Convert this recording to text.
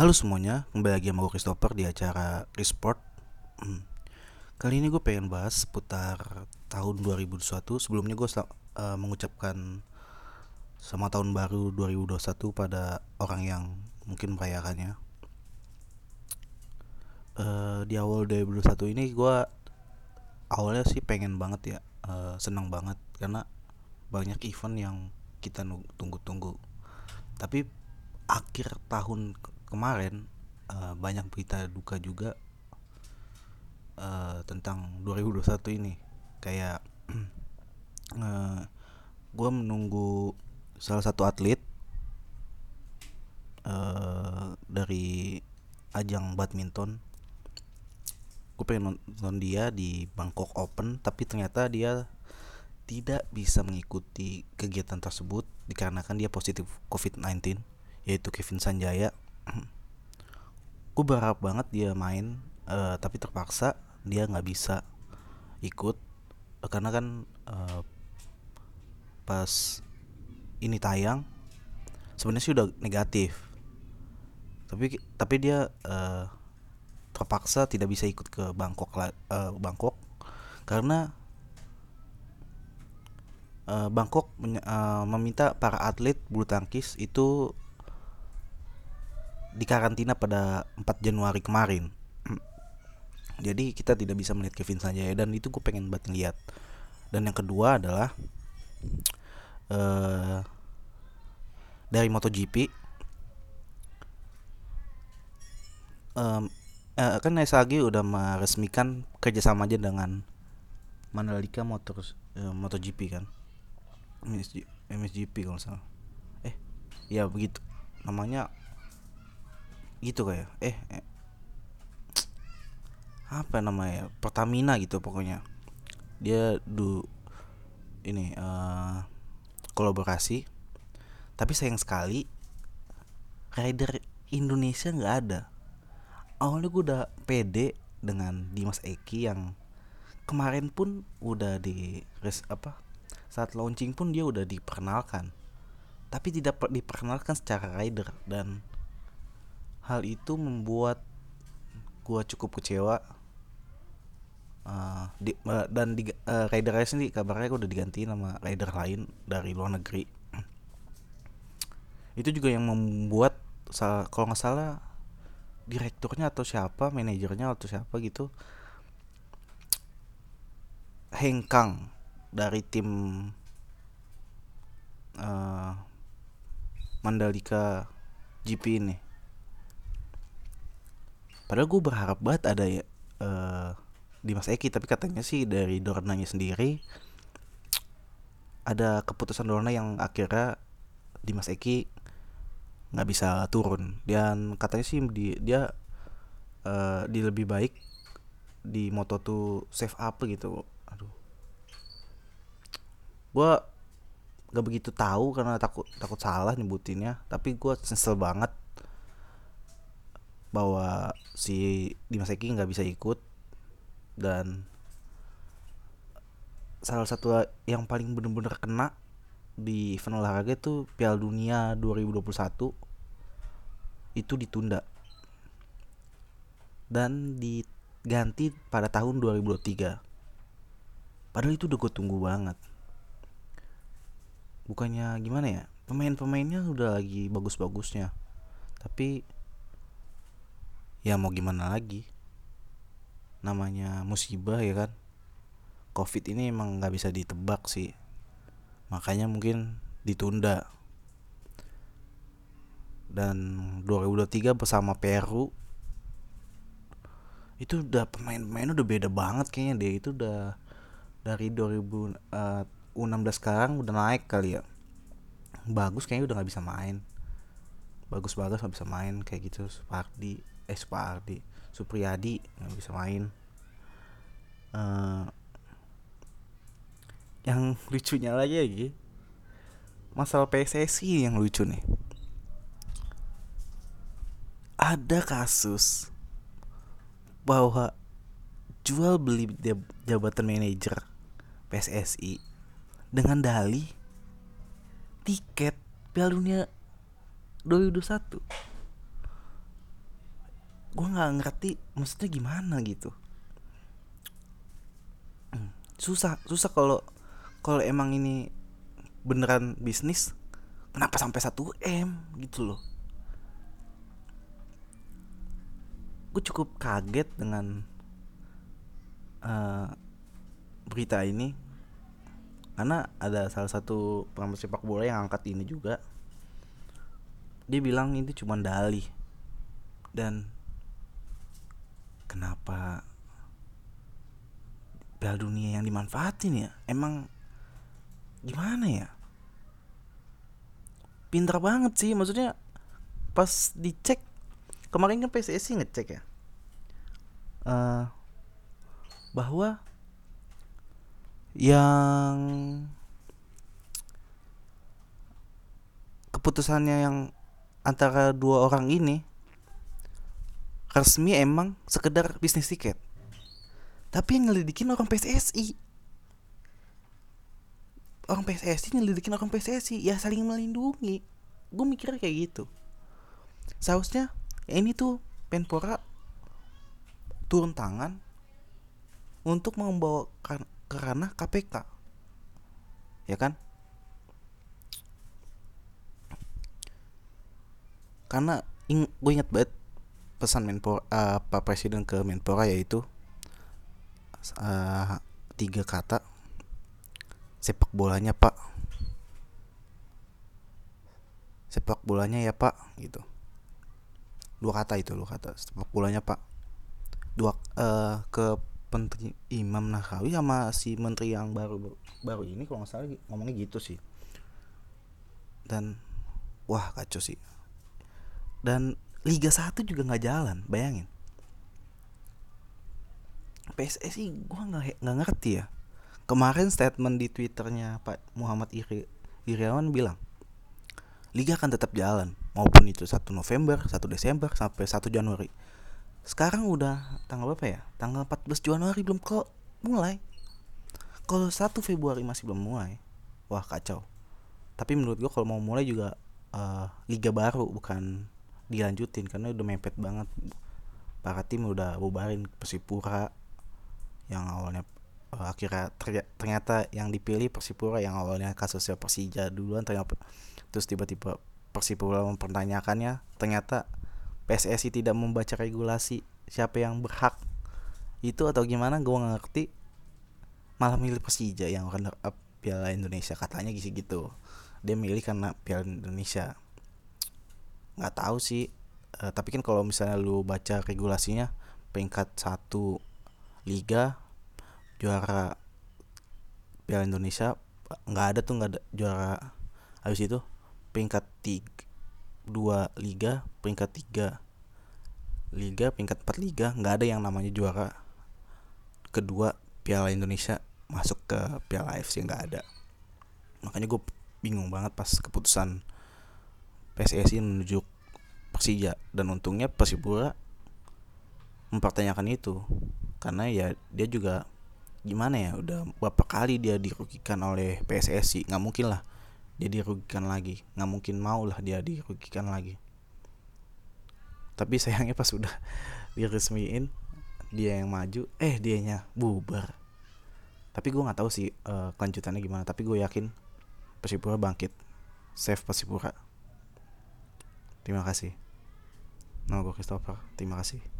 Halo semuanya, kembali lagi sama gue Christopher di acara Resport. Hmm. Kali ini gue pengen bahas seputar tahun 2021 Sebelumnya gue uh, mengucapkan sama tahun baru 2021 pada orang yang mungkin merayakannya. Uh, Di awal 2021 ini gue awalnya sih pengen banget ya uh, Senang banget karena banyak event yang kita tunggu-tunggu. Tapi akhir tahun kemarin uh, banyak berita duka juga uh, tentang 2021 ini. Kayak uh, gue menunggu salah satu atlet uh, dari ajang badminton. Gue pengen nonton dia di Bangkok Open tapi ternyata dia tidak bisa mengikuti kegiatan tersebut dikarenakan dia positif COVID-19 yaitu Kevin Sanjaya gue berharap banget dia main uh, tapi terpaksa dia nggak bisa ikut uh, karena kan uh, pas ini tayang sebenarnya sih udah negatif. Tapi tapi dia uh, terpaksa tidak bisa ikut ke Bangkok uh, Bangkok karena uh, Bangkok uh, meminta para atlet bulu tangkis itu dikarantina pada 4 Januari kemarin. Jadi kita tidak bisa melihat Kevin Sanjaya. Dan itu gue pengen banget lihat. Dan yang kedua adalah uh, dari MotoGP um, uh, kan SAG udah meresmikan kerjasama aja dengan Mandalika Motor uh, MotoGP kan? MSG, MSGP kalau salah. Eh ya begitu. Namanya gitu kayak eh, eh apa namanya Pertamina gitu pokoknya. Dia du ini uh, kolaborasi. Tapi sayang sekali rider Indonesia nggak ada. Awalnya gue udah pede dengan Dimas Eki yang kemarin pun udah di res apa saat launching pun dia udah diperkenalkan. Tapi tidak diperkenalkan secara rider dan hal itu membuat gua cukup kecewa. Uh, di, uh, dan di uh, rider sendiri kabarnya udah diganti nama rider lain dari luar negeri. Itu juga yang membuat kalau nggak salah direkturnya atau siapa manajernya atau siapa gitu hengkang dari tim uh, Mandalika GP ini padahal gue berharap banget ada ya uh, di Mas Eki tapi katanya sih dari Dornanya sendiri ada keputusan Dorna yang akhirnya di Mas Eki nggak bisa turun. Dan katanya sih di, dia uh, di lebih baik di Moto tuh save up gitu. Aduh. Gue gak begitu tahu karena takut takut salah nyebutinnya tapi gue nyesel banget bahwa si Dimas Eki nggak bisa ikut dan salah satu yang paling bener-bener kena di event olahraga itu Piala Dunia 2021 itu ditunda. Dan diganti pada tahun 2023 padahal itu udah gue tunggu banget. Bukannya gimana ya pemain-pemainnya udah lagi bagus-bagusnya. Tapi ya mau gimana lagi? Namanya musibah ya kan? Covid ini emang nggak bisa ditebak sih. Makanya mungkin ditunda. Dan 2023 bersama Peru itu udah pemain-pemain udah beda banget kayaknya deh. Itu udah dari 2016 uh, sekarang udah naik kali ya. Bagus kayaknya udah nggak bisa main. Bagus-bagus nggak bisa main kayak gitu Spardi eh Supardi Supriyadi nggak bisa main. Uh, yang lucunya lagi lagi masalah PSSI yang lucu nih. Ada kasus bahwa jual beli jabatan manajer PSSI dengan dalih tiket Piala Dunia 2021 gue nggak ngerti maksudnya gimana gitu. Hmm, susah susah kalau kalau emang ini beneran bisnis kenapa sampai 1 m gitu loh. Gue cukup kaget dengan uh, berita ini. Karena ada salah satu pengamat sepak bola yang angkat ini juga. Dia bilang ini cuma dalih. Dan kenapa Piala Dunia yang dimanfaatin ya? Emang gimana ya? Pintar banget sih maksudnya pas dicek kemarin kan PSSI ngecek ya uh, bahwa yang keputusannya yang antara dua orang ini resmi emang sekedar bisnis tiket. Tapi yang nyelidikin orang PSSI orang PSSI nyelidikin orang PSSI ya saling melindungi. Gue mikirnya kayak gitu. Seharusnya ya ini tuh Penpora turun tangan untuk membawa ke ranah KPK ya kan? Karena ing, gue ingat banget pesan Menpora uh, Pak Presiden ke Menpora yaitu uh, tiga kata sepak bolanya pak. Sepak bolanya ya pak gitu. Dua kata itu dua kata. Sepak bolanya pak. Dua uh, ke menteri Imam Nahrawi sama si menteri yang baru baru ini kalau nggak salah ngomongnya gitu sih. Dan wah kacau sih. Dan Liga 1 juga nggak jalan bayangin. PSSI gue nggak nggak ngerti ya. Kemarin statement di twitternya Pak Muhammad Iri, Iriawan bilang Liga akan tetap jalan maupun itu 1 November 1 Desember sampai 1 Januari. Sekarang udah tanggal berapa ya? Tanggal 14 Januari belum kok mulai. Kalau 1 Februari masih belum mulai wah kacau. Tapi menurut gue kalau mau mulai juga uh, liga baru bukan dilanjutin karena udah mepet banget. Para tim udah bubarin Persipura yang awalnya uh, akhirnya ternyata yang dipilih Persipura yang awalnya kasusnya Persija duluan ternyata terus tiba-tiba Persipura mempertanyakannya ternyata PSSI tidak membaca regulasi siapa yang berhak. Itu atau gimana gue gak ngerti. Malah milih Persija yang runner up Piala Indonesia katanya gitu gitu. Dia milih karena Piala Indonesia nggak tahu sih. Uh, tapi kan kalau misalnya lu baca regulasinya peringkat satu liga juara Piala Indonesia nggak ada tuh nggak ada juara habis itu. Peringkat tiga dua liga peringkat tiga liga peringkat empat liga nggak ada yang namanya juara kedua Piala Indonesia masuk ke Piala AFC nggak ada. Makanya gue bingung banget pas keputusan PSSI menunjuk Persija. Dan untungnya Persipura mempertanyakan itu. Karena ya dia juga gimana ya udah berapa kali dia dirugikan oleh PSSI nggak mungkin lah dia dirugikan lagi. Nggak mungkin mau lah dia dirugikan lagi. Tapi sayangnya pas udah diresmiin dia yang maju eh dianya bubar. Tapi gue nggak tahu sih uh, kelanjutannya gimana. Tapi gue yakin Persipura bangkit. Save Persipura. Terima kasih nama gue Christopher. Terima kasih